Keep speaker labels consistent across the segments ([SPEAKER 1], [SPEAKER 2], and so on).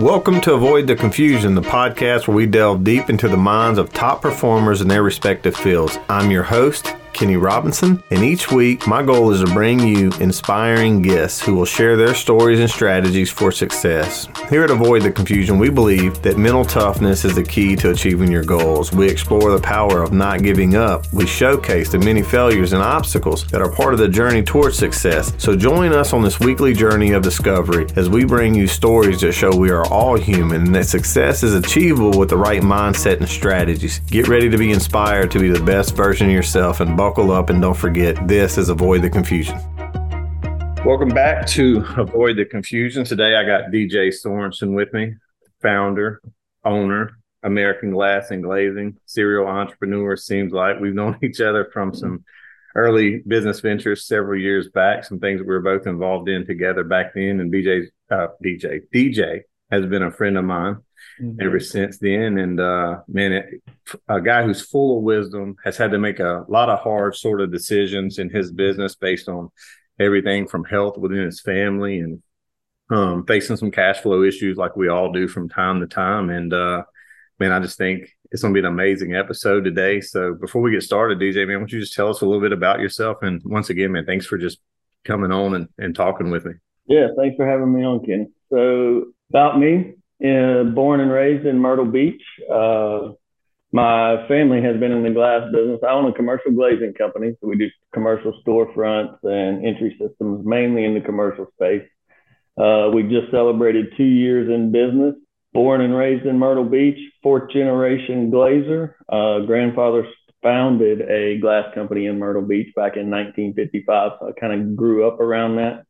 [SPEAKER 1] Welcome to Avoid the Confusion, the podcast where we delve deep into the minds of top performers in their respective fields. I'm your host, Kenny Robinson, and each week my goal is to bring you inspiring guests who will share their stories and strategies for success. Here at Avoid the Confusion, we believe that mental toughness is the key to achieving your goals. We explore the power of not giving up. We showcase the many failures and obstacles that are part of the journey towards success. So join us on this weekly journey of discovery as we bring you stories that show we are all human and that success is achievable with the right mindset and strategies. Get ready to be inspired to be the best version of yourself and buckle up and don't forget this is Avoid the Confusion. Welcome back to Avoid the Confusion. Today I got DJ Sorenson with me, founder, owner, American Glass and Glazing, serial entrepreneur. Seems like we've known each other from some early business ventures several years back, some things we were both involved in together back then. And BJ, uh, DJ, DJ has been a friend of mine mm-hmm. ever since then. And uh, man, it, a guy who's full of wisdom has had to make a lot of hard sort of decisions in his business based on everything from health within his family and um, facing some cash flow issues like we all do from time to time. And uh, man, I just think it's going to be an amazing episode today. So before we get started, DJ, man, why don't you just tell us a little bit about yourself? And once again, man, thanks for just coming on and, and talking with me.
[SPEAKER 2] Yeah, thanks for having me on, Kenny. So about me, uh, born and raised in Myrtle Beach. Uh, my family has been in the glass business. I own a commercial glazing company, so we do commercial storefronts and entry systems, mainly in the commercial space. Uh, we just celebrated two years in business. Born and raised in Myrtle Beach, fourth generation glazer. Uh, grandfather founded a glass company in Myrtle Beach back in 1955, so I kind of grew up around that.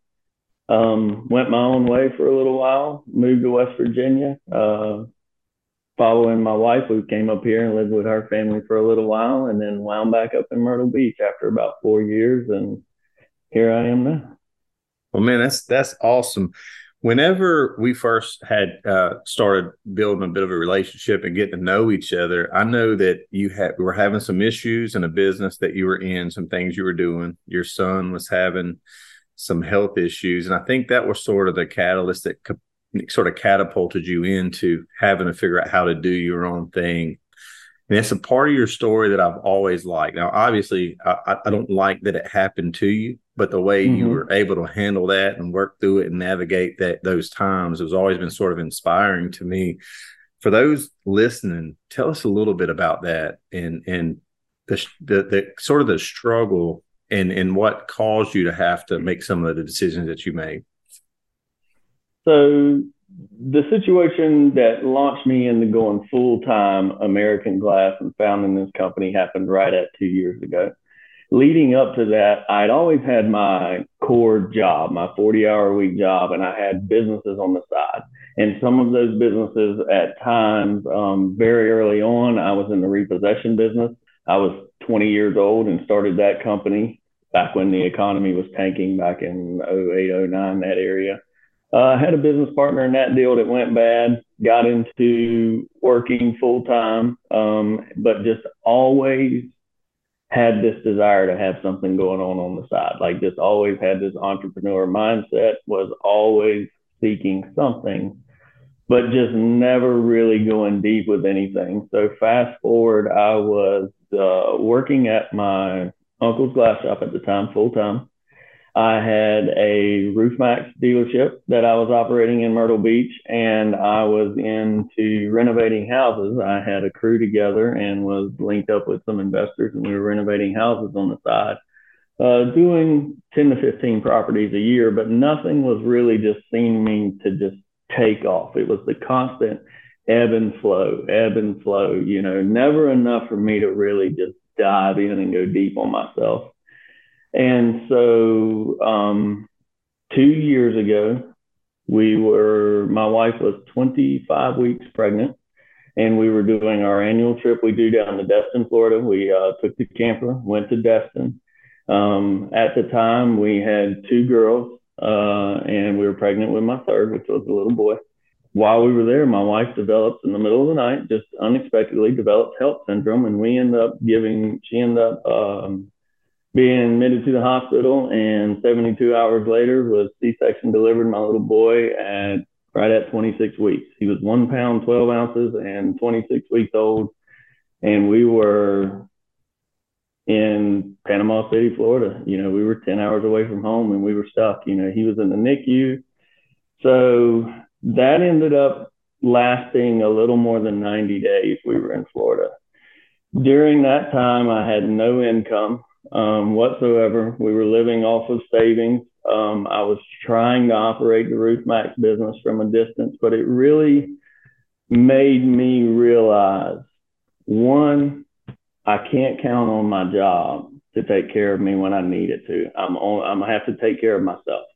[SPEAKER 2] Um, went my own way for a little while, moved to West Virginia, uh, following my wife, who came up here and lived with her family for a little while, and then wound back up in Myrtle Beach after about four years, and here I am now.
[SPEAKER 1] Well, man, that's that's awesome. Whenever we first had uh, started building a bit of a relationship and getting to know each other, I know that you had were having some issues in a business that you were in, some things you were doing. Your son was having some health issues. And I think that was sort of the catalyst that co- sort of catapulted you into having to figure out how to do your own thing. And it's a part of your story that I've always liked. Now, obviously, I, I don't like that it happened to you, but the way mm-hmm. you were able to handle that and work through it and navigate that those times has always been sort of inspiring to me. For those listening, tell us a little bit about that and and the, the, the sort of the struggle and and what caused you to have to make some of the decisions that you made
[SPEAKER 2] so the situation that launched me into going full time American Glass and founding this company happened right at two years ago. Leading up to that, I'd always had my core job, my 40 hour week job, and I had businesses on the side. And some of those businesses at times, um, very early on, I was in the repossession business. I was 20 years old and started that company back when the economy was tanking back in 08, 09, that area. Uh, I had a business partner in that deal that went bad, got into working full time, um, but just always had this desire to have something going on on the side. Like just always had this entrepreneur mindset, was always seeking something, but just never really going deep with anything. So fast forward, I was uh, working at my uncle's glass shop at the time, full time. I had a Roof Maxx dealership that I was operating in Myrtle Beach, and I was into renovating houses. I had a crew together and was linked up with some investors, and we were renovating houses on the side, uh, doing 10 to 15 properties a year, but nothing was really just seeming to just take off. It was the constant ebb and flow, ebb and flow, you know, never enough for me to really just dive in and go deep on myself. And so, um, two years ago, we were, my wife was 25 weeks pregnant, and we were doing our annual trip we do down to Destin, Florida. We uh, took the camper, went to Destin. Um, at the time, we had two girls, uh, and we were pregnant with my third, which was a little boy while we were there, my wife developed in the middle of the night, just unexpectedly developed HELLP syndrome, and we ended up giving. She ended up um, being admitted to the hospital, and 72 hours later was C-section delivered my little boy at right at 26 weeks. He was one pound, 12 ounces, and 26 weeks old. And we were in Panama City, Florida. You know, we were 10 hours away from home and we were stuck. You know, he was in the NICU. So that ended up lasting a little more than 90 days. We were in Florida. During that time, I had no income um, whatsoever. We were living off of savings. Um, I was trying to operate the Roof Maxx business from a distance, but it really made me realize one, I can't count on my job to take care of me when I need it to. I'm on, I'm gonna have to take care of myself.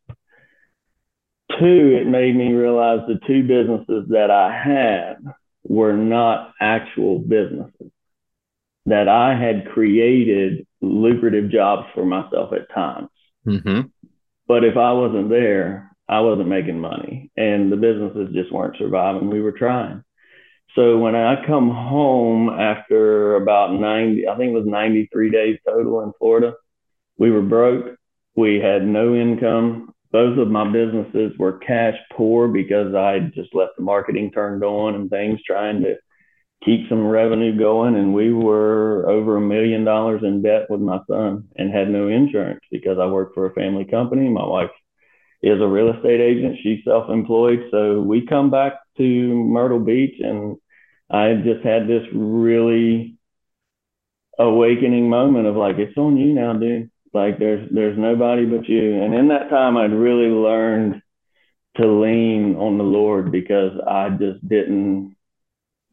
[SPEAKER 2] Two, it made me realize the two businesses that I had were not actual businesses that I had created lucrative jobs for myself at times. Mm-hmm. But if I wasn't there, I wasn't making money and the businesses just weren't surviving. We were trying. So when I come home after about 90, I think it was 93 days total in Florida, we were broke. We had no income. Both of my businesses were cash poor because I just left the marketing turned on and things trying to keep some revenue going. And we were over a million dollars in debt with my son and had no insurance because I worked for a family company. My wife is a real estate agent. She's self employed. So we come back to Myrtle Beach and I just had this really awakening moment of like, it's on you now, dude. Like there's there's nobody but you. And in that time I'd really learned to lean on the Lord because I just didn't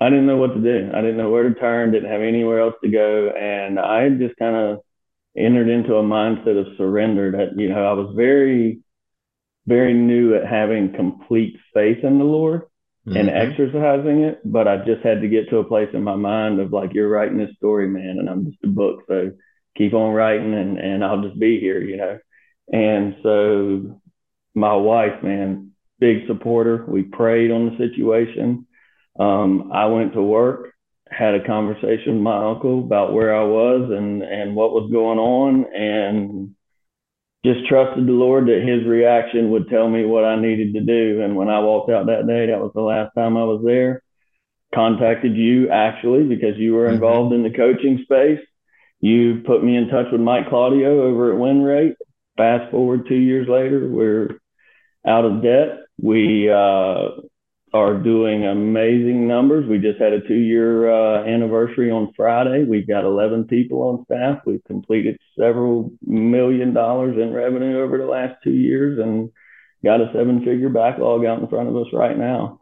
[SPEAKER 2] I didn't know what to do. I didn't know where to turn, didn't have anywhere else to go. And I just kind of entered into a mindset of surrender that, you know, I was very, very new at having complete faith in the Lord mm-hmm. and exercising it. But I just had to get to a place in my mind of like, you're writing this story, man, and I'm just a book. So keep on writing and, and I'll just be here, you know. And so my wife, man, big supporter. We prayed on the situation um, I went to work, had a conversation with my uncle about where I was and and what was going on, and just trusted the Lord that His reaction would tell me what I needed to do. And when I walked out that day, that was the last time I was there. Contacted you actually because you were mm-hmm. involved mm-hmm. in the coaching space. You put me in touch with Mike Claudio over at WinRate. Fast forward two years later, we're out of debt. We uh, are doing amazing numbers. We just had a two year uh, anniversary on Friday. We've got 11 people on staff. We've completed several million dollars in revenue over the last two years and got a seven figure backlog out in front of us right now.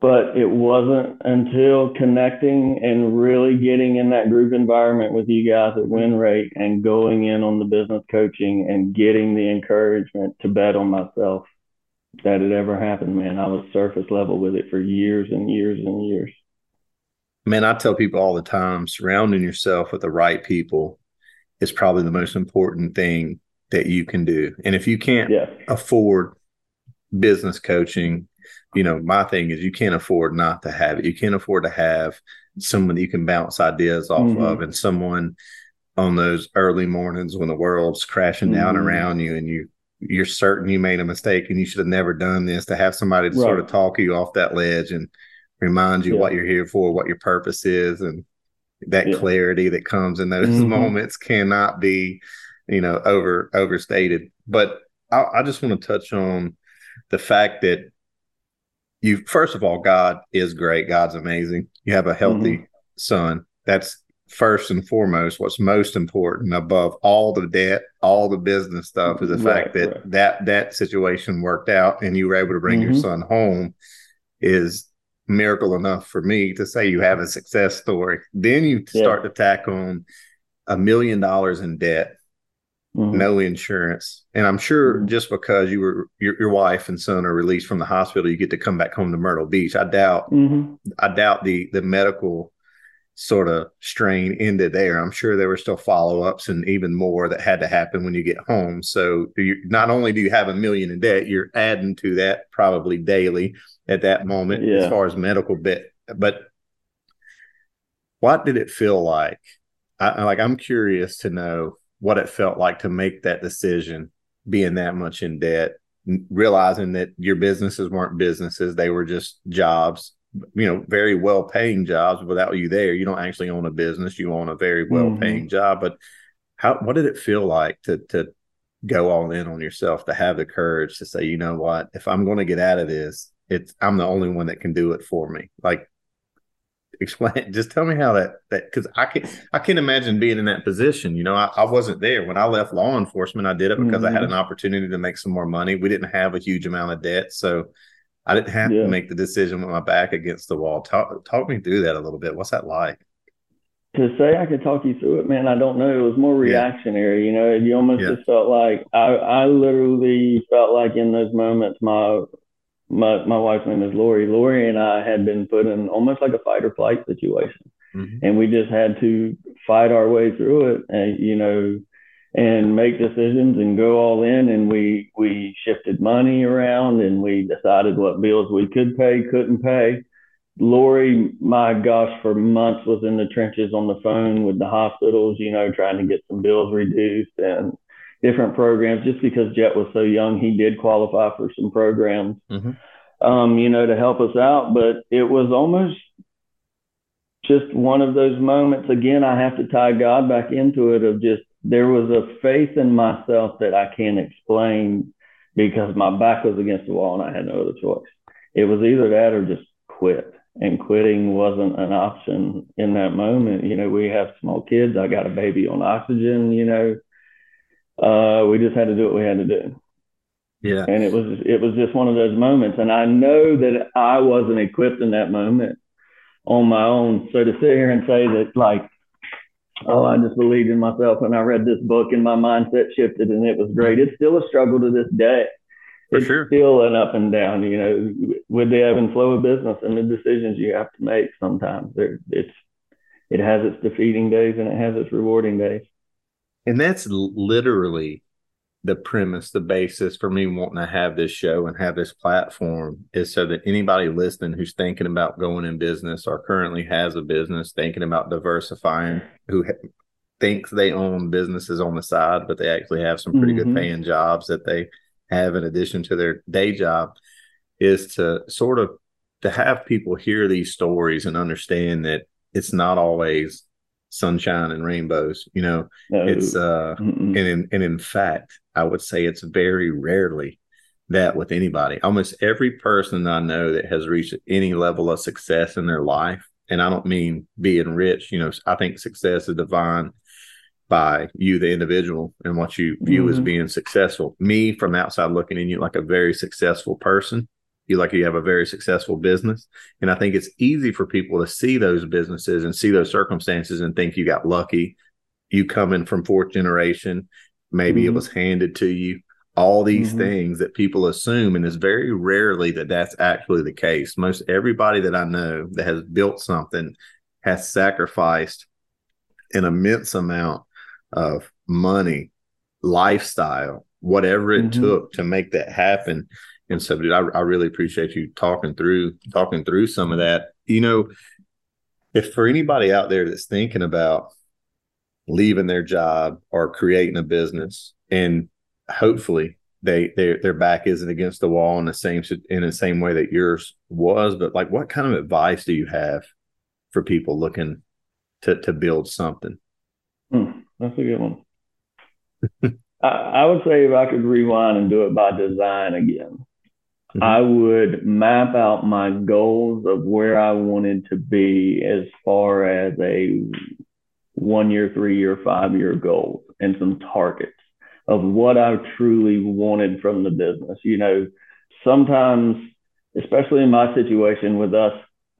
[SPEAKER 2] But it wasn't until connecting and really getting in that group environment with you guys at WinRate and going in on the business coaching and getting the encouragement to bet on myself that it ever happened, man. I was surface level with it for years and years and years.
[SPEAKER 1] Man, I tell people all the time surrounding yourself with the right people is probably the most important thing that you can do. And if you can't yeah. afford business coaching, you know, my thing is you can't afford not to have it. You can't afford to have someone that you can bounce ideas off mm-hmm. of and someone on those early mornings when the world's crashing down mm-hmm. around you and you you're certain you made a mistake and you should have never done this to have somebody to right. sort of talk you off that ledge and remind you yeah. what you're here for what your purpose is and that yeah. clarity that comes in those mm-hmm. moments cannot be you know over overstated but I, I just want to touch on the fact that you first of all god is great god's amazing you have a healthy mm-hmm. son that's first and foremost, what's most important above all the debt, all the business stuff is the right, fact that right. that that situation worked out and you were able to bring mm-hmm. your son home is miracle enough for me to say you have a success story. Then you yeah. start to tack on a million dollars in debt, mm-hmm. no insurance, and I'm sure mm-hmm. just because you were your, your wife and son are released from the hospital, you get to come back home to Myrtle Beach. I doubt, mm-hmm. I doubt the the medical sort of strain ended there. I'm sure there were still follow ups and even more that had to happen when you get home. So you, not only do you have a million in debt, you're adding to that probably daily at that moment yeah. as far as medical bit. But what did it feel like? I, like I'm curious to know what it felt like to make that decision, being that much in debt, realizing that your businesses weren't businesses; they were just jobs. You know, very well paying jobs. Without you there, you don't actually own a business; you own a very well paying mm-hmm. job. But how? What did it feel like to to go all in on yourself? To have the courage to say, you know what, if I'm going to get out of this, it's I'm the only one that can do it for me. Like explain just tell me how that that because i can i can't imagine being in that position you know I, I, wasn't there when i left law enforcement i did it because mm-hmm. i had an mm-hmm. opportunity to make some more money we didn't have a huge amount of debt so i didn't have yeah. to make the decision with my back against the wall talk talk me through that a little bit what's that like
[SPEAKER 2] to say I could talk you through it, man, I don't know. It was more reactionary, you know. You almost yeah. just felt like I, I literally felt like in those moments, my my my wife's name is Lori. Lori and I had been put in almost like a fight or flight situation, mm-hmm. and we just had to fight our way through it, and you know, and make decisions and go all in. And we we shifted money around, and we decided what bills we could pay, couldn't pay. Lori, my gosh, for months was in the trenches on the phone with the hospitals, you know, trying to get some bills reduced and different programs. Just because Jet was so young, he did qualify for some programs, mm-hmm. um, you know, to help us out. But it was almost just one of those moments. Again, I have to tie God back into it of just there was a faith in myself that I can't explain because my back was against the wall and I had no other choice. It was either that or just quit. And quitting wasn't an option in that moment. You know, we have small kids. I got a baby on oxygen, you know uh, we just had to do what we had to do.
[SPEAKER 1] Yeah.
[SPEAKER 2] And it was it was just one of those moments. And I know that I wasn't equipped in that moment on my own. So to sit here and say that like, oh, I just believed in myself and I read this book and my mindset shifted and it was great. It's still a struggle to this day.
[SPEAKER 1] For
[SPEAKER 2] it's
[SPEAKER 1] sure.
[SPEAKER 2] still an up and down, you know, with the ebb and flow of business and the decisions you have to make sometimes. There it's it has its defeating days and it has its rewarding days.
[SPEAKER 1] And that's literally the premise, the basis for me wanting to have this show and have this platform is so that anybody listening who's thinking about going in business or currently has a business, thinking about diversifying, who ha- thinks they own businesses on the side, but they actually have some pretty mm-hmm. good paying jobs that they have in addition to their day job, is to sort of to have people hear these stories and understand that it's not always sunshine and rainbows. You know, no. it's uh, Mm-mm. and in, and in fact, I would say it's very rarely that with anybody. Almost every person I know that has reached any level of success in their life, and I don't mean being rich. You know, I think success is defined by you, the individual, and what you view mm-hmm. as being successful. Me, from outside looking in, you like a very successful person you like you have a very successful business and i think it's easy for people to see those businesses and see those circumstances and think you got lucky you coming from fourth generation maybe mm-hmm. it was handed to you all these mm-hmm. things that people assume and it's very rarely that that's actually the case most everybody that i know that has built something has sacrificed an immense amount of money lifestyle whatever it mm-hmm. took to make that happen and so, dude, I, I really appreciate you talking through talking through some of that. You know, if for anybody out there that's thinking about leaving their job or creating a business, and hopefully they their their back isn't against the wall in the same in the same way that yours was, but like, what kind of advice do you have for people looking to to build something?
[SPEAKER 2] Hmm, that's a good one. I, I would say if I could rewind and do it by design again, Mm-hmm. I would map out my goals of where I wanted to be as far as a one year, three year, five year goals and some targets of what I truly wanted from the business. You know, sometimes, especially in my situation with us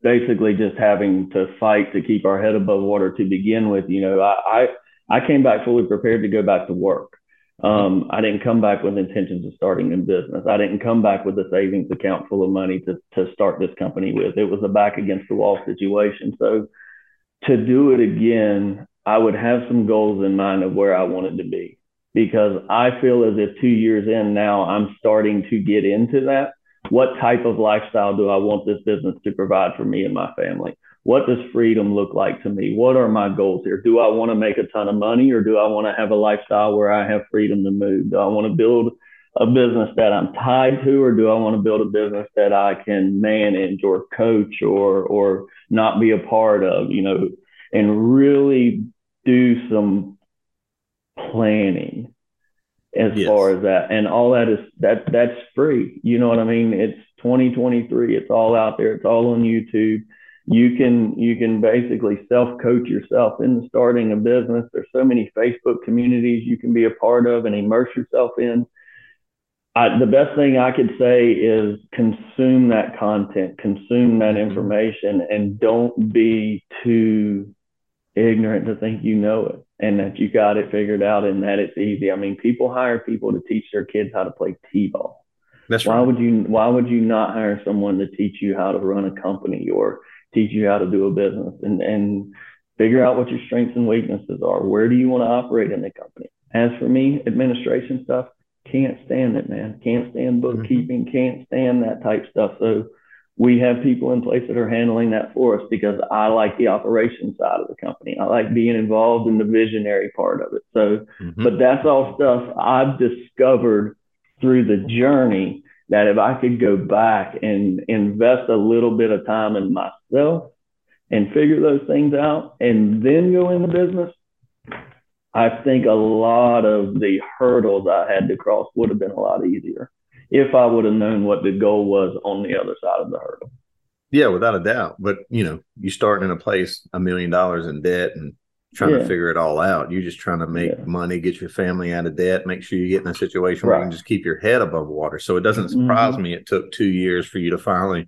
[SPEAKER 2] basically just having to fight to keep our head above water to begin with, you know, I, I, I came back fully prepared to go back to work. Um, I didn't come back with intentions of starting a business. I didn't come back with a savings account full of money to, to start this company with. It was a back against the wall situation. So to do it again, I would have some goals in mind of where I wanted to be because I feel as if two years in now, I'm starting to get into that. What type of lifestyle do I want this business to provide for me and my family? What does freedom look like to me? What are my goals here? Do I want to make a ton of money or do I want to have a lifestyle where I have freedom to move? Do I want to build a business that I'm tied to, or do I want to build a business that I can manage or coach or or not be a part of, you know, and really do some planning as yes. far as that. And all that is that that's free. You know what I mean? It's 2023. It's all out there. It's all on YouTube. You can you can basically self coach yourself into starting a business. There's so many Facebook communities you can be a part of and immerse yourself in I, the best thing I could say is consume that content, consume that mm-hmm. information, and don't be too ignorant to think you know it and that you got it figured out and that it's easy. I mean, people hire people to teach their kids how to play t-ball. That's why right. would you why would you not hire someone to teach you how to run a company or teach you how to do a business and and figure out what your strengths and weaknesses are. Where do you want to operate in the company? As for me, administration stuff, can't stand it, man. Can't stand mm-hmm. bookkeeping, can't stand that type stuff. So we have people in place that are handling that for us because I like the operation side of the company. I like being involved in the visionary part of it. So, mm-hmm. but that's all stuff I've discovered through the journey that if I could go back and invest a little bit of time in myself and figure those things out and then go into business, I think a lot of the hurdles I had to cross would have been a lot easier if I would have known what the goal was on the other side of the hurdle.
[SPEAKER 1] Yeah, without a doubt. But you know, you start in a place a million dollars in debt and trying yeah. to figure it all out. You're just trying to make yeah. money, get your family out of debt, make sure you get in a situation right. where you can just keep your head above water. So it doesn't surprise mm-hmm. me it took two years for you to finally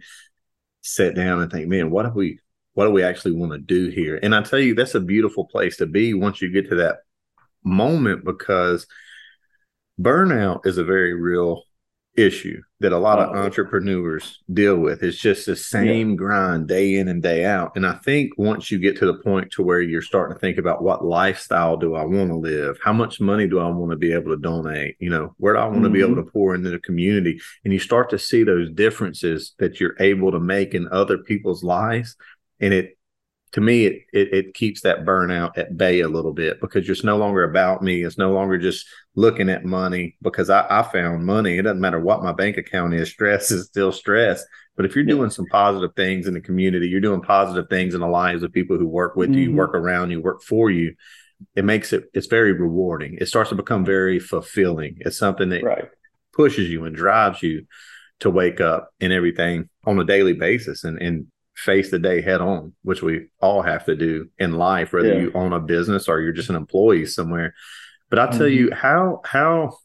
[SPEAKER 1] sit down and think, man, what do we what do we actually want to do here? And I tell you, that's a beautiful place to be once you get to that moment because burnout is a very real issue that a lot of oh. entrepreneurs deal with. It's just the same yeah. grind day in and day out. And I think once you get to the point to where you're starting to think about what lifestyle do I want to live? How much money do I want to be able to donate? You know, where do I want mm-hmm. to be able to pour into the community? And you start to see those differences that you're able to make in other people's lives. And it to me it, it, it keeps that burnout at bay a little bit because it's no longer about me. It's no longer just looking at money because I, I found money. It doesn't matter what my bank account is stress is still stress. But if you're doing some positive things in the community you're doing positive things in the lives of people who work with mm-hmm. you work around you work for you it makes it it's very rewarding. It starts to become very fulfilling. It's something that right. pushes you and drives you to wake up and everything on a daily basis. And and face the day head on, which we all have to do in life, whether yeah. you own a business or you're just an employee somewhere. But I'll tell mm-hmm. you how how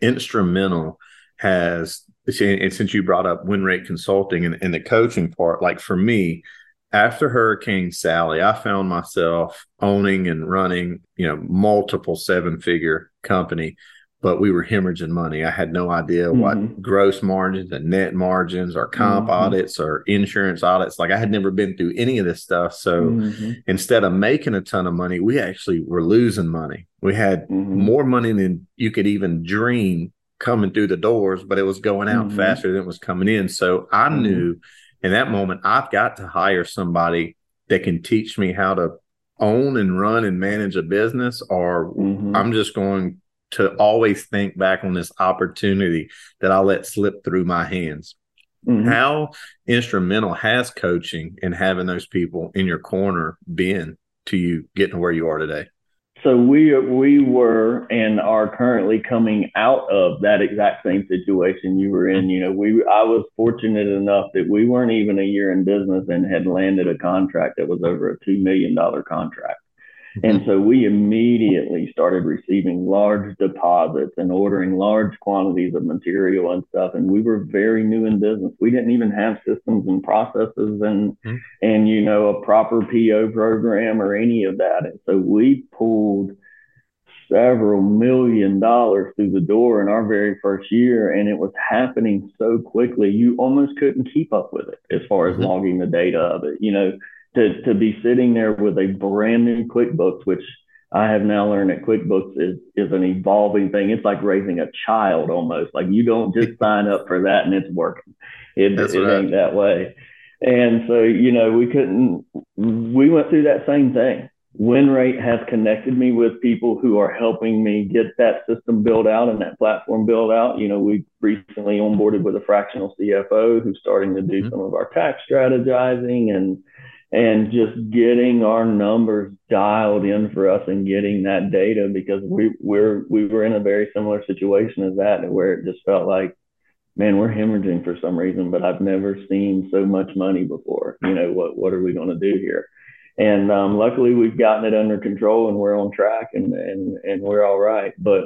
[SPEAKER 1] instrumental has and since you brought up WinRate consulting and, and the coaching part, like for me, after Hurricane Sally, I found myself owning and running, you know, multiple seven figure company but we were hemorrhaging money. I had no idea mm-hmm. what gross margins and net margins or comp mm-hmm. audits or insurance audits. Like I had never been through any of this stuff. So mm-hmm. instead of making a ton of money, we actually were losing money. We had mm-hmm. more money than you could even dream coming through the doors, but it was going out mm-hmm. faster than it was coming in. So I mm-hmm. knew in that moment, I've got to hire somebody that can teach me how to own and run and manage a business, or I'm just going to always think back on this opportunity that I let slip through my hands. Mm-hmm. How instrumental has coaching and having those people in your corner been to you getting to where you are today?
[SPEAKER 2] So we we were and are currently coming out of that exact same situation you were in. You know, we I was fortunate enough that we weren't even a year in business and had landed a contract that was over a two million dollar contract. And so we immediately started receiving large deposits and ordering large quantities of material and stuff. And we were very new in business. We didn't even have systems and processes and mm-hmm. and you know a proper PO program or any of that. And so we pulled several million dollars through the door in our very first year and it was happening so quickly you almost couldn't keep up with it as far as mm-hmm. logging the data of it you know to to be sitting there with a brand new QuickBooks, which I have now learned that QuickBooks is is an evolving thing. It's like raising a child almost. Like you don't just sign up for that and it's working. It, it right. ain't that way. And so, you know, we couldn't we went through that same thing. WinRate has connected me with people who are helping me get that system built out and that platform built out. You know, we recently onboarded with a fractional CFO who's starting to do mm-hmm. some of our tax strategizing and and just getting our numbers dialed in for us and getting that data because we we're we were in a very similar situation as that where it just felt like man we're hemorrhaging for some reason but I've never seen so much money before. You know what what are we going to do here? And um, luckily we've gotten it under control and we're on track and and and we're all right. But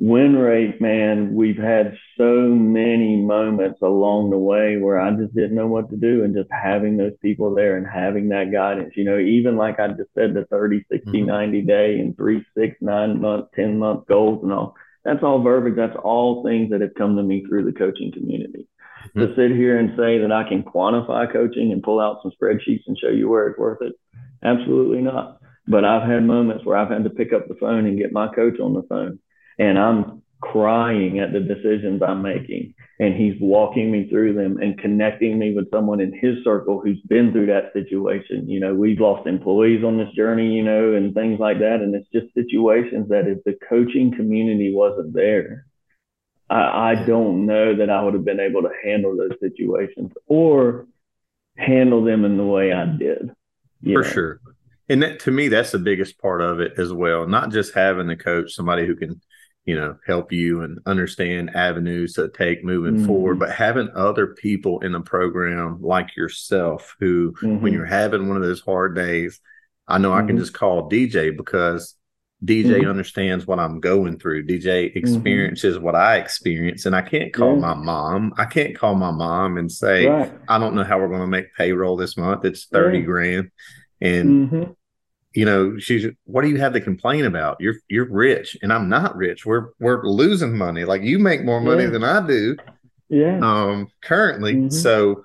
[SPEAKER 2] WinRate, man, we've had so many moments along the way where I just didn't know what to do. And just having those people there and having that guidance, you know, even like I just said, the 30, 60, mm-hmm. 90 day and three, six, nine month, 10 month goals and all. That's all verbiage. That's all things that have come to me through the coaching community. Mm-hmm. To sit here and say that I can quantify coaching and pull out some spreadsheets and show you where it's worth it, absolutely not. But I've had moments where I've had to pick up the phone and get my coach on the phone and I'm crying at the decisions I'm making. And he's walking me through them and connecting me with someone in his circle who's been through that situation. You know, we've lost employees on this journey, you know, and things like that. And it's just situations that if the coaching community wasn't there, I, I don't know that I would have been able to handle those situations or handle them in the way I did.
[SPEAKER 1] For know? sure. And that, to me, that's the biggest part of it as well. Not just having the coach, somebody who can you know help you and understand avenues to take moving mm-hmm. forward but having other people in the program like yourself who mm-hmm. when you're having one of those hard days i know mm-hmm. i can mm-hmm. just call dj because dj mm-hmm. understands what i'm going through dj mm-hmm. experiences what i experience and i can't call yeah. my mom i can't call my mom and say right. i don't know how we're going to make payroll this month it's 30 yeah. grand and you know, she's what do you have to complain about? You're you're rich and I'm not rich. We're we're losing money. Like you make more money yeah. than I do.
[SPEAKER 2] Yeah.
[SPEAKER 1] Um currently. Mm-hmm. So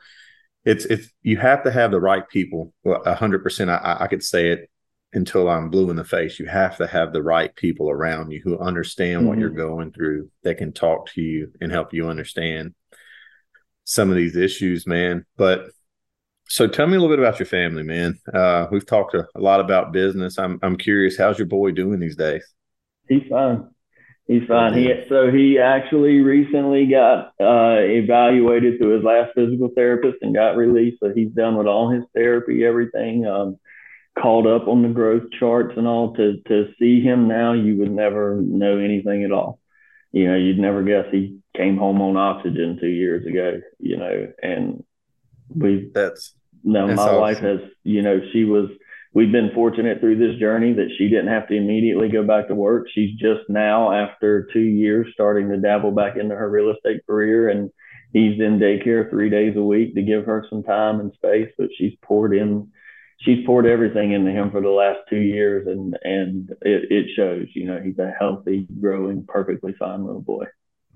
[SPEAKER 1] it's it's you have to have the right people. Well, a hundred percent I I could say it until I'm blue in the face. You have to have the right people around you who understand mm-hmm. what you're mm-hmm. going through, that can talk to you and help you understand some of these issues, man. But so tell me a little bit about your family, man. Uh, we've talked a, a, lot about business. I'm I'm curious, how's your boy doing these days?
[SPEAKER 2] He's fine. He's fine. He so he actually recently got uh, evaluated through his last physical therapist and got released. So he's done with all his therapy, everything. Um, called up on the growth charts and all. To to see him now, you would never know anything at all. You know, you'd never guess he came home on oxygen two years ago. You know, and we
[SPEAKER 1] that's
[SPEAKER 2] no, my awesome. wife has, you know, she was, we've been fortunate through this journey that she didn't have to immediately go back to work. She's just now, after two years, starting to dabble back into her real estate career. And he's in daycare three days a week to give her some time and space. But she's poured in, she's poured everything into him for the last two years. And, and it, it shows, you know, he's a healthy, growing, perfectly fine little boy.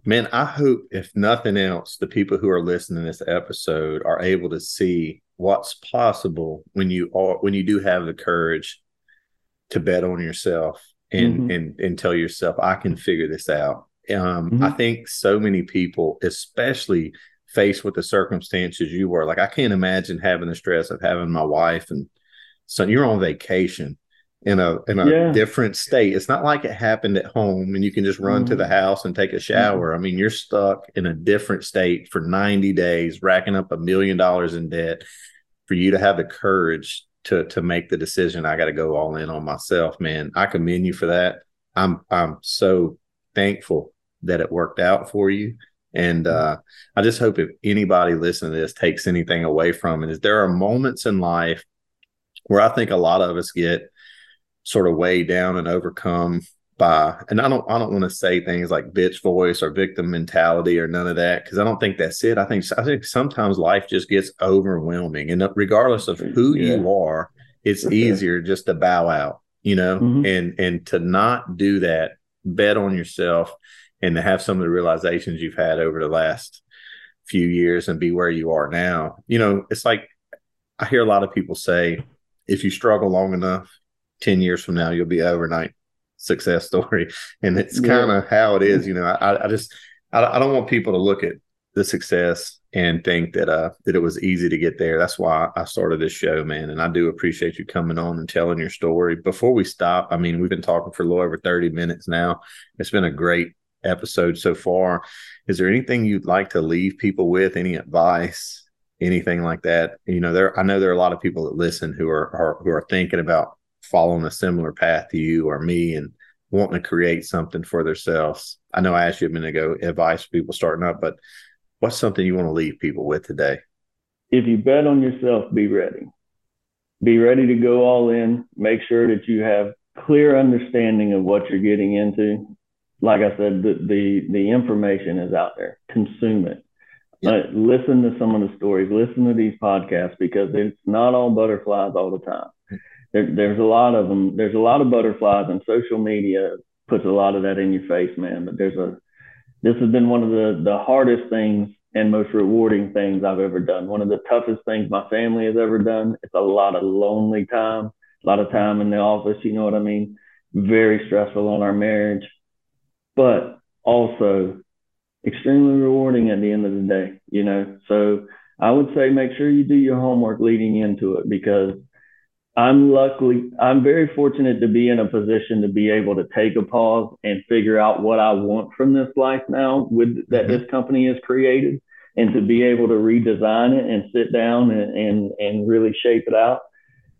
[SPEAKER 1] Man, I hope, if nothing else, the people who are listening to this episode are able to see what's possible when you are when you do have the courage to bet on yourself and mm-hmm. and and tell yourself I can figure this out. Um, mm-hmm. I think so many people, especially faced with the circumstances you were, like I can't imagine having the stress of having my wife and son. You're on vacation in a in a yeah. different state. It's not like it happened at home and you can just run mm-hmm. to the mm-hmm. house and take a shower. Mm-hmm. I mean, you're stuck in a different state for 90 days, racking up a million dollars in debt for you to have the courage to to make the decision I got to go all in on myself, man. I commend you for that. I'm I'm so thankful that it worked out for you. And uh, I just hope if anybody listening to this takes anything away from it, is there are moments in life where I think a lot of us get sort of weighed down and overcome by and I don't I don't want to say things like bitch voice or victim mentality or none of that because I don't think that's it. I think I think sometimes life just gets overwhelming and regardless of who yeah. you are, it's okay. easier just to bow out, you know, mm-hmm. and and to not do that, bet on yourself and to have some of the realizations you've had over the last few years and be where you are now. You know, it's like I hear a lot of people say if you struggle long enough, 10 years from now you'll be overnight success story. And it's kind of how it is. You know, I, I just, I, I don't want people to look at the success and think that uh that it was easy to get there. That's why I started this show, man. And I do appreciate you coming on and telling your story. Before we stop, I mean, we've been talking for a little over 30 minutes now. It's been a great episode so far. Is there anything you'd like to leave people with? Any advice? Anything like that? You know, there I know there are a lot of people that listen who are, are who are thinking about following a similar path to you or me and wanting to create something for themselves. I know I asked you a minute ago advice for people starting up, but what's something you want to leave people with today?
[SPEAKER 2] If you bet on yourself, be ready. Be ready to go all in. Make sure that you have clear understanding of what you're getting into. Like I said, the the, the information is out there. Consume it. Uh, listen to some of the stories. Listen to these podcasts because it's not all butterflies all the time. There, there's a lot of them. There's a lot of butterflies, and social media puts a lot of that in your face, man. But there's a this has been one of the the hardest things and most rewarding things I've ever done. One of the toughest things my family has ever done. It's a lot of lonely time, a lot of time in the office. You know what I mean? Very stressful on our marriage, but also extremely rewarding at the end of the day. You know, so I would say make sure you do your homework leading into it because I'm luckily, I'm very fortunate to be in a position to be able to take a pause and figure out what I want from this life now with that mm-hmm. this company has created and to be able to redesign it and sit down and, and, and really shape it out.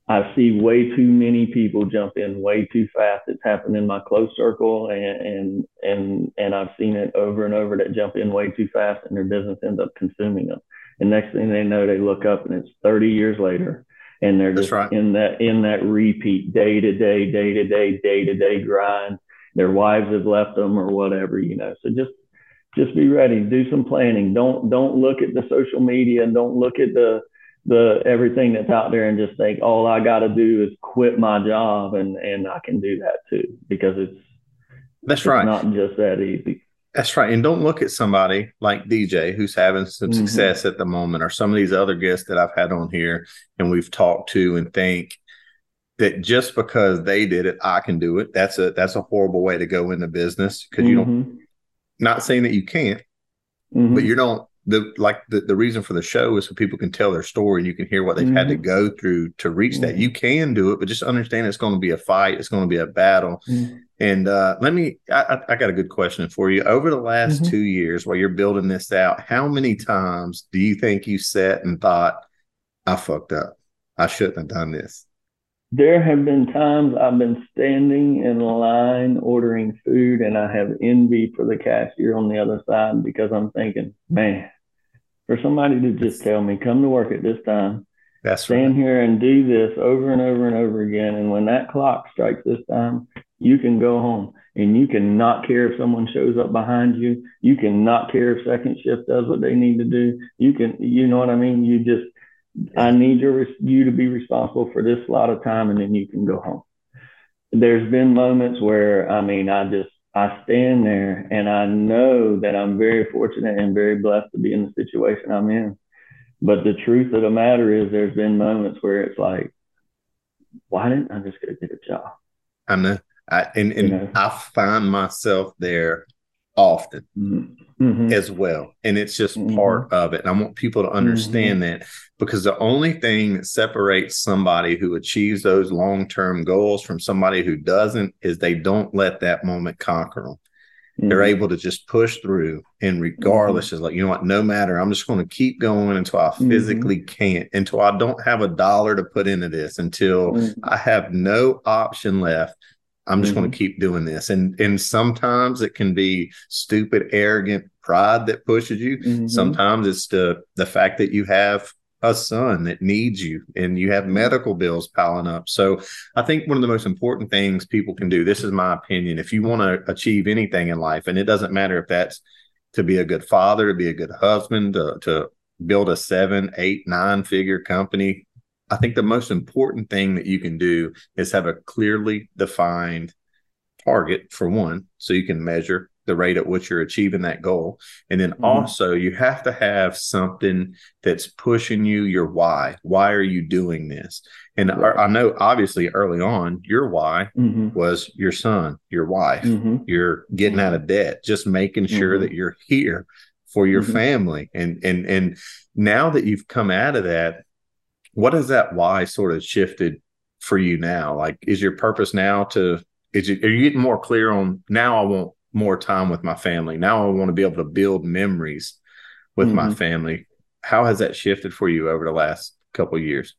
[SPEAKER 2] I see way too many people jump in way too fast. It's happened in my close circle and, and, and, and I've seen it over and over that jump in way too fast and their business ends up consuming them. And next thing they know, they look up and it's 30 years later and they're just right. in that in that repeat day to day, day to day, day to day grind. Their wives have left them or whatever, you know. So just just be ready, do some planning. Don't don't look at the social media and don't look at the the everything that's out there and just think all I got to do is quit my job and and I can do that too because it's
[SPEAKER 1] that's it's right.
[SPEAKER 2] Not just that easy.
[SPEAKER 1] That's right. And don't look at somebody like DJ who's having some mm-hmm. success at the moment or some of these other guests that I've had on here and we've talked to and think that just because they did it, I can do it. That's a that's a horrible way to go into business because mm-hmm. you don't mm-hmm. not saying that you can't, mm-hmm. but you don't the like the, the reason for the show is so people can tell their story and you can hear what they've mm-hmm. had to mm-hmm. go through to reach mm-hmm. that. You can do it, but just understand it's going to be a fight. It's going to be a battle. Mm-hmm. And uh, let me, I, I, got a good question for you. Over the last mm-hmm. two years, while you're building this out, how many times do you think you sat and thought, I fucked up? I shouldn't have done this.
[SPEAKER 2] There have been times I've been standing in line ordering food and I have envy for the cashier on the other side because I'm thinking, man, for somebody to just tell me, come to work at this time,
[SPEAKER 1] that's
[SPEAKER 2] stand
[SPEAKER 1] right.
[SPEAKER 2] here and do this over and over and over again. And when that clock strikes this time, you can go home and you can not care if someone shows up behind you. You can not care if second shift does what they need to do. You can, you know what I mean? You just, I need your, you to be responsible for this lot of time and then you can go home. There's been moments where, I mean, I just, I stand there and I know that I'm very fortunate and very blessed to be in the situation I'm in. But the truth of the matter is, there's been moments where it's like, why didn't I just go get a job?
[SPEAKER 1] I know. I, and and you know? I find myself there often mm-hmm. mm-hmm. as well. And it's just mm-hmm. part of it. And I want people to understand mm-hmm. that because the only thing that separates somebody who achieves those long term goals from somebody who doesn't is they don't let that moment conquer them. They're mm-hmm. able to just push through, and regardless, mm-hmm. is like, you know what, no matter, I'm just going to keep going until I physically can't, until I don't have a dollar to put into this, until I have no option left I'm just mm-hmm. going to keep doing this. And and sometimes it can be stupid, arrogant pride that pushes you. Mm-hmm. Sometimes it's the the fact that you have a son that needs you and you have medical bills piling up. So I think one of the most important things people can do, this is my opinion, if you want to achieve anything in life, and it doesn't matter if that's to be a good father, to be a good husband, to, to build a seven, eight, nine figure company, I think the most important thing that you can do is have a clearly defined target for one, so you can measure the rate at which you're achieving that goal. And then mm-hmm. also, you have to have something that's pushing you your why. Why are you doing this? And right. I, I, know, obviously, early on, your why mm-hmm. was your son, your wife, mm-hmm. you're getting out of debt, just making sure mm-hmm. that you're here for your mm-hmm. family. And and and now that you've come out of that, what has that why sort of shifted for you now? Like is your purpose now to is it are you getting more clear on now I want more time with my family. Now I want to be able to build memories with mm-hmm. my family. How has that shifted for you over the last couple years?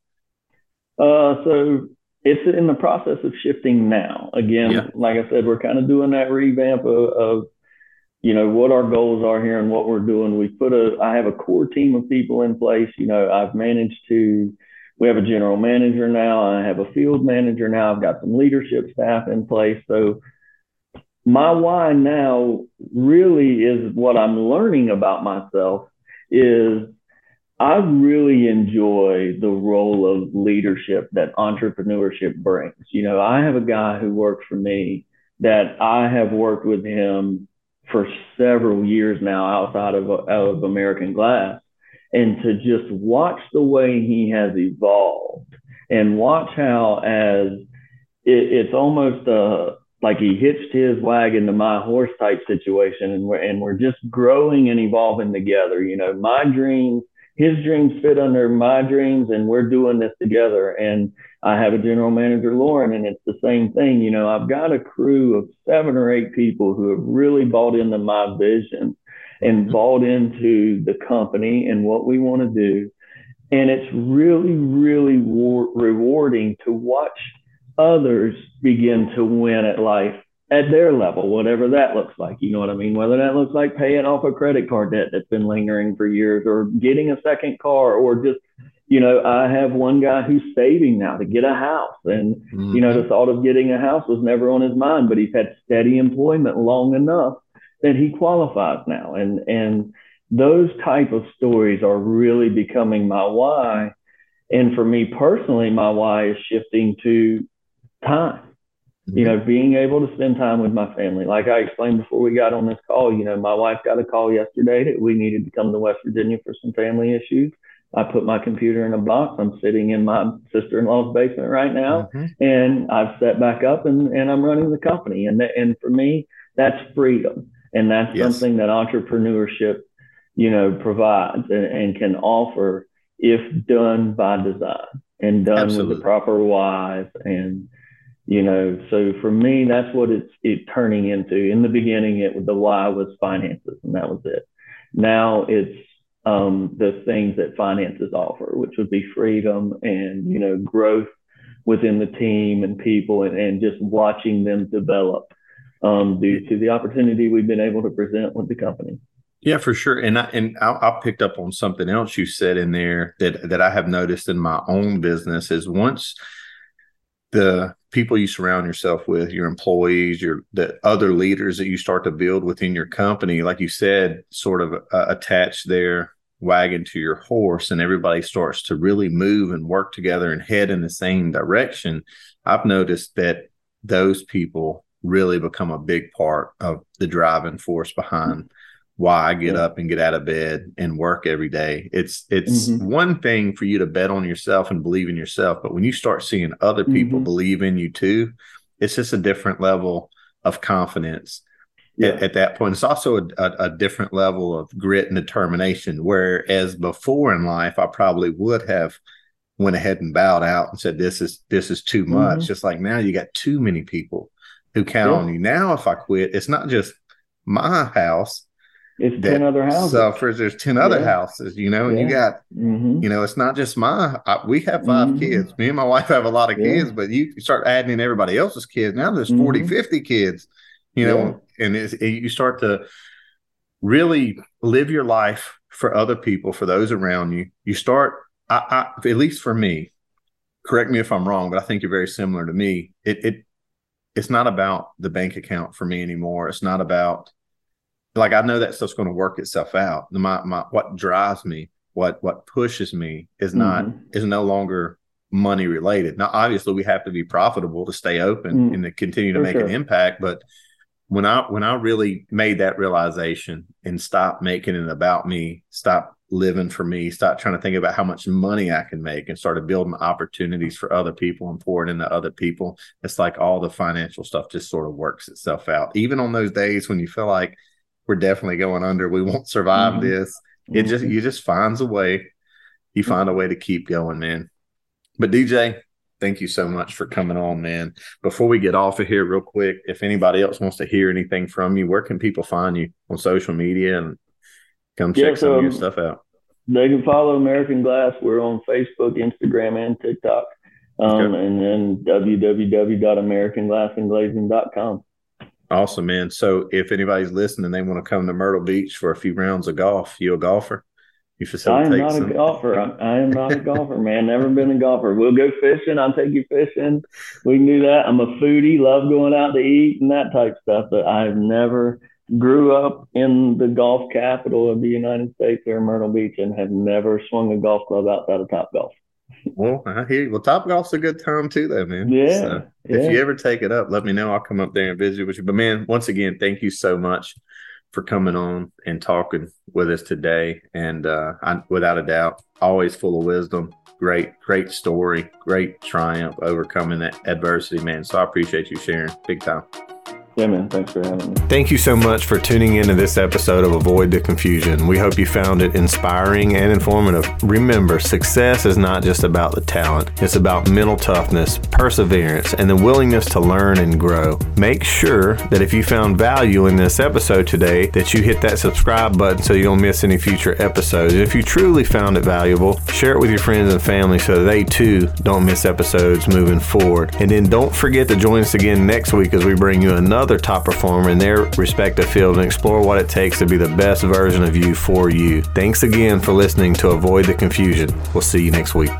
[SPEAKER 2] Uh, so it's in the process of shifting now. Again, yeah. like I said, we're kind of doing that revamp of, of, you know, what our goals are here and what we're doing. We put a, I have a core team of people in place. You know, I've managed to, we have a general manager now. I have a field manager now. I've got some leadership staff in place. So my why now really is what I'm learning about myself is I really enjoy the role of leadership that entrepreneurship brings. You know, I have a guy who works for me that I have worked with him for several years now outside of, of American Glass. And to just watch the way he has evolved and watch how, as it, it's almost a, like he hitched his wagon to my horse type situation and we're and we're just growing and evolving together you know my dreams his dreams fit under my dreams and we're doing this together. And i have a general manager lauren and it's the same thing. You know i've got a crew of seven or eight people who have really bought into my vision and mm-hmm. bought into the company and what we want to do. And it's really really war- rewarding to watch others begin to win at life at their level, whatever that looks like. You know what I mean? Whether that looks like paying off a credit card debt that's been lingering for years or getting a second car or just, you know, I have one guy who's saving now to get a house. And, mm-hmm. you know, the mm-hmm. thought of getting a house was never on his mind, but he's had steady employment long enough that he qualifies now. And, and, those type of stories are really becoming my why. And for me personally, my why is shifting to time you know, being able to spend time with my family. Like I explained before we got on this call, you know, my wife got a call yesterday that we needed to come to West Virginia for some family issues. I put my computer in a box. I'm sitting in my sister in law's basement right now, mm-hmm. and I've set back up and, and I'm running the company. And, and for me, that's freedom. And that's yes. something that entrepreneurship, you know, provides and, and can offer if done by design and done Absolutely. with the proper whys and you know so for me that's what it's it turning into. In the beginning it the why was finances and that was it. Now it's um, the things that finances offer which would be freedom and you know growth within the team and people and, and just watching them develop um, due to the opportunity we've been able to present with the company.
[SPEAKER 1] Yeah, for sure. And I and I, I, picked up on something else you said in there that that I have noticed in my own business is once the people you surround yourself with, your employees, your the other leaders that you start to build within your company, like you said, sort of uh, attach their wagon to your horse, and everybody starts to really move and work together and head in the same direction. I've noticed that those people really become a big part of the driving force behind why I get yeah. up and get out of bed and work every day. It's it's mm-hmm. one thing for you to bet on yourself and believe in yourself, but when you start seeing other people mm-hmm. believe in you too, it's just a different level of confidence. Yeah. At, at, that point, it's also a, a, a, different level of grit and determination. Whereas before in life, I probably would have went ahead and bowed out and said, "This is this is too much." Mm-hmm. Just like now, you got too many people who count yeah. on you. Now, if I quit, it's not just my house
[SPEAKER 2] it's 10 other houses.
[SPEAKER 1] Suffers. There's 10 other yeah. houses, you know, and yeah. you got, mm-hmm. you know, it's not just my, I, we have 5 mm-hmm. kids. Me and my wife have a lot of yeah. kids, but you start adding in everybody else's kids. Now there's 40, mm-hmm. 50 kids, you know, and it, you start to really live your life for other people, for those around you. You start, I, I, at least for me, correct me if I'm wrong, but I think you're very similar to me. It, it, it's not about the bank account for me anymore. It's not about, like I know that stuff's going to work itself out. My my what drives me, what what pushes me is not mm-hmm. is no longer money related. Now obviously we have to be profitable to stay open mm-hmm. and to continue to For make sure. an impact, but when I when I really made that realization and stopped making it about me, stop living for me, stop trying to think about how much money I can make and started building opportunities for other people and pouring into other people, it's like all the financial stuff just sort of works itself out. Even on those days when you feel like we're definitely going under. We won't survive mm-hmm. this. It just mm-hmm. you just finds a way. You find a way to keep going, man. But DJ, thank you so much for coming on, man. Before we get off of here, real quick, if anybody else wants to hear anything from you, where can people find you on social media and come check yeah, some of your stuff out?
[SPEAKER 2] They can follow American Glass. We're on Facebook, Instagram, and TikTok. Um, okay. And then www.americanglassandglazing.com.
[SPEAKER 1] Awesome, man. So if anybody's listening, they want to come to Myrtle Beach for a few rounds of golf, you a golfer?
[SPEAKER 2] You facilitate I am not some? a golfer. I, I, am not a golfer, man. Never been a golfer. We'll go fishing. I'll take you fishing. We can do that. I'm a foodie. Love going out to eat and that type stuff. But I've never grew up in the golf capital of the United States or Myrtle Beach and have never swung a golf club outside of Top Golf.
[SPEAKER 1] Well, I hear you. Well, Top Golf's a good time too, though, man.
[SPEAKER 2] Yeah, so
[SPEAKER 1] yeah. If you ever take it up, let me know. I'll come up there and visit with you. But man, once again, thank you so much for coming on and talking with us today. And uh, I, without a doubt, always full of wisdom. Great, great story, great triumph overcoming that adversity, man. So I appreciate you sharing big time.
[SPEAKER 2] Yeah, man. Thanks for having me.
[SPEAKER 1] Thank you so much for tuning into this episode of Avoid the Confusion. We hope you found it inspiring and informative. Remember, success is not just about the talent, it's about mental toughness, perseverance, and the willingness to learn and grow. Make sure that if you found value in this episode today, that you hit that subscribe button so you don't miss any future episodes. If you truly found it valuable, share it with your friends and family so they too don't miss episodes moving forward. And then don't forget to join us again next week as we bring you another another top performer in their respective field and explore what it takes to be the best version of you for you. Thanks again for listening to Avoid the Confusion. We'll see you next week.